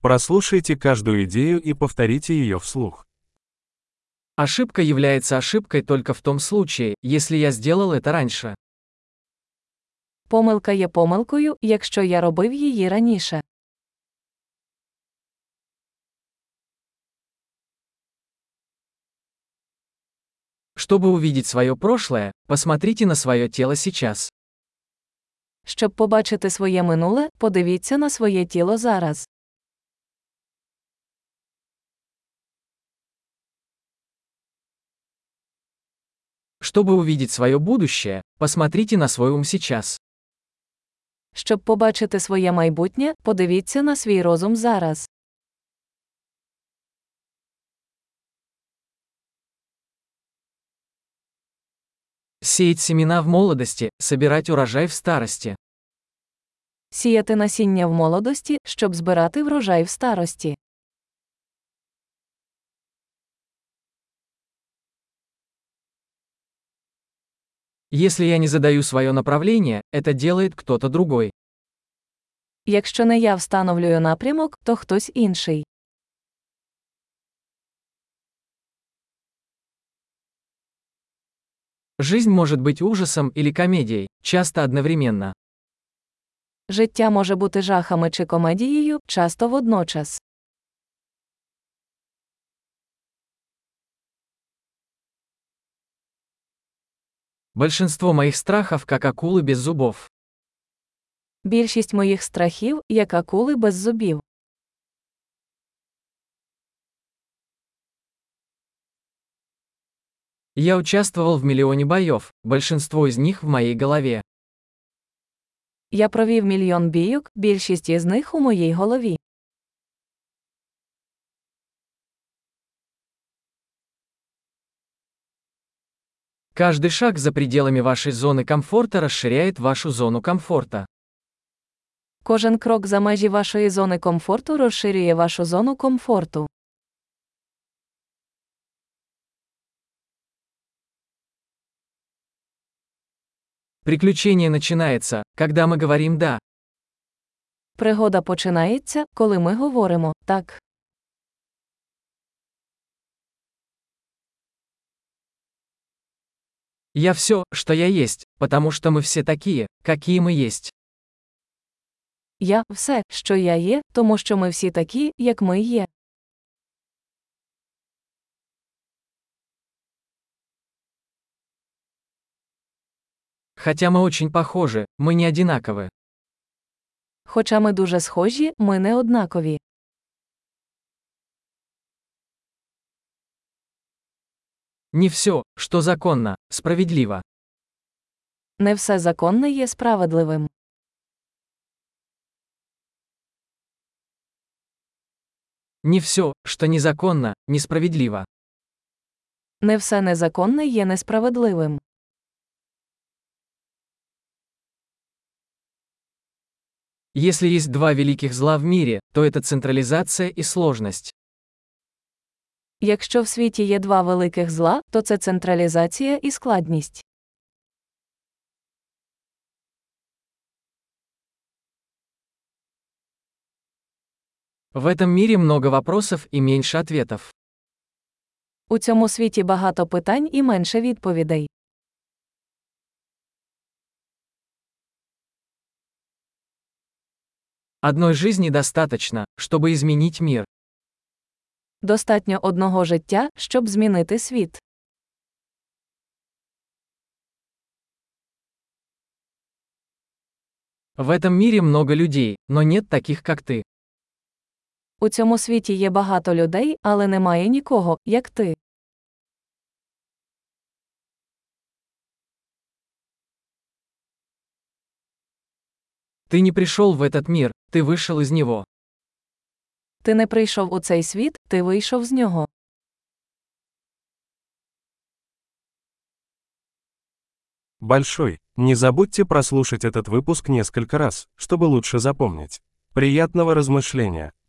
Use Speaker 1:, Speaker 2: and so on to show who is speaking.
Speaker 1: Прослушайте каждую идею и повторите ее вслух.
Speaker 2: Ошибка является ошибкой только в том случае, если я сделал это раньше.
Speaker 3: Помилка є помилкою, якщо я робив її раніше.
Speaker 2: Чтобы увидеть свое прошлое, посмотрите на свое тело сейчас.
Speaker 3: Щоб побачити своє минуле, подивіться на своє тіло зараз.
Speaker 2: Чтобы увидеть свое будущее, посмотрите на свой ум сейчас.
Speaker 3: Щоб побачити своє майбутнє, подивіться на свій розум зараз.
Speaker 2: Сеять семена в молодости, собирать урожай в старости.
Speaker 3: Сіяти насіння в молодості, щоб збирати врожай в старості.
Speaker 2: Если я не задаю свое направление, это делает кто-то другой.
Speaker 3: Якщо не я встановлюю напрямок, то хтось інший.
Speaker 2: Жизнь может быть ужасом или комедией, часто одновременно.
Speaker 3: Життя може бути жахами чи комедією, часто водночас.
Speaker 2: Большинство моих страхов как акулы без зубов.
Speaker 3: Більшість моїх страхів, як акули без зубів.
Speaker 2: Я участвовал в миллионе боев, большинство из них в моей голове.
Speaker 3: Я провів мільйон бійок, більшість із них у моїй голові.
Speaker 2: Каждый шаг за пределами вашей зоны комфорта расширяет вашу зону комфорта.
Speaker 3: Кожен крок за межі вашої зони комфорту розширює вашу зону комфорту.
Speaker 2: Приключение начинается, когда мы говорим «да».
Speaker 3: Пригода починається, коли ми говоримо так.
Speaker 2: Я все, что я есть, потому что мы все такие, какие мы есть.
Speaker 3: Я все, що я є, тому що ми всі такі, як ми є.
Speaker 2: Хотя мы очень похожи, мы не одинаковы.
Speaker 3: Хоча ми дуже схожі, ми не однакові.
Speaker 2: Не все, что законно, справедливо.
Speaker 3: Не все законне є справедливим.
Speaker 2: Не все, что незаконно, несправедливо.
Speaker 3: Не все незаконне є несправедливим.
Speaker 2: Если есть два великих зла в мире, то это централизация и сложность.
Speaker 3: Якщо в світі є два великих зла, то це централізація і складність.
Speaker 2: В этом мире много вопросов и меньше ответов.
Speaker 3: У цьому світі багато питань і менше відповідей.
Speaker 2: Одной жизни достаточно, чтобы изменить мир.
Speaker 3: Достатньо одного життя, щоб змінити світ.
Speaker 2: В этом мире много людей, но нет таких, как ты.
Speaker 3: У цьому світі є багато людей, але немає нікого, як ти.
Speaker 2: Ты не пришел в этот мир, ты вышел из него.
Speaker 3: Ти не прийшов у цей світ, ти вийшов з нього.
Speaker 1: Большой. Не забудьте прослушать этот выпуск несколько раз, чтобы лучше запомнить. Приятного размышления!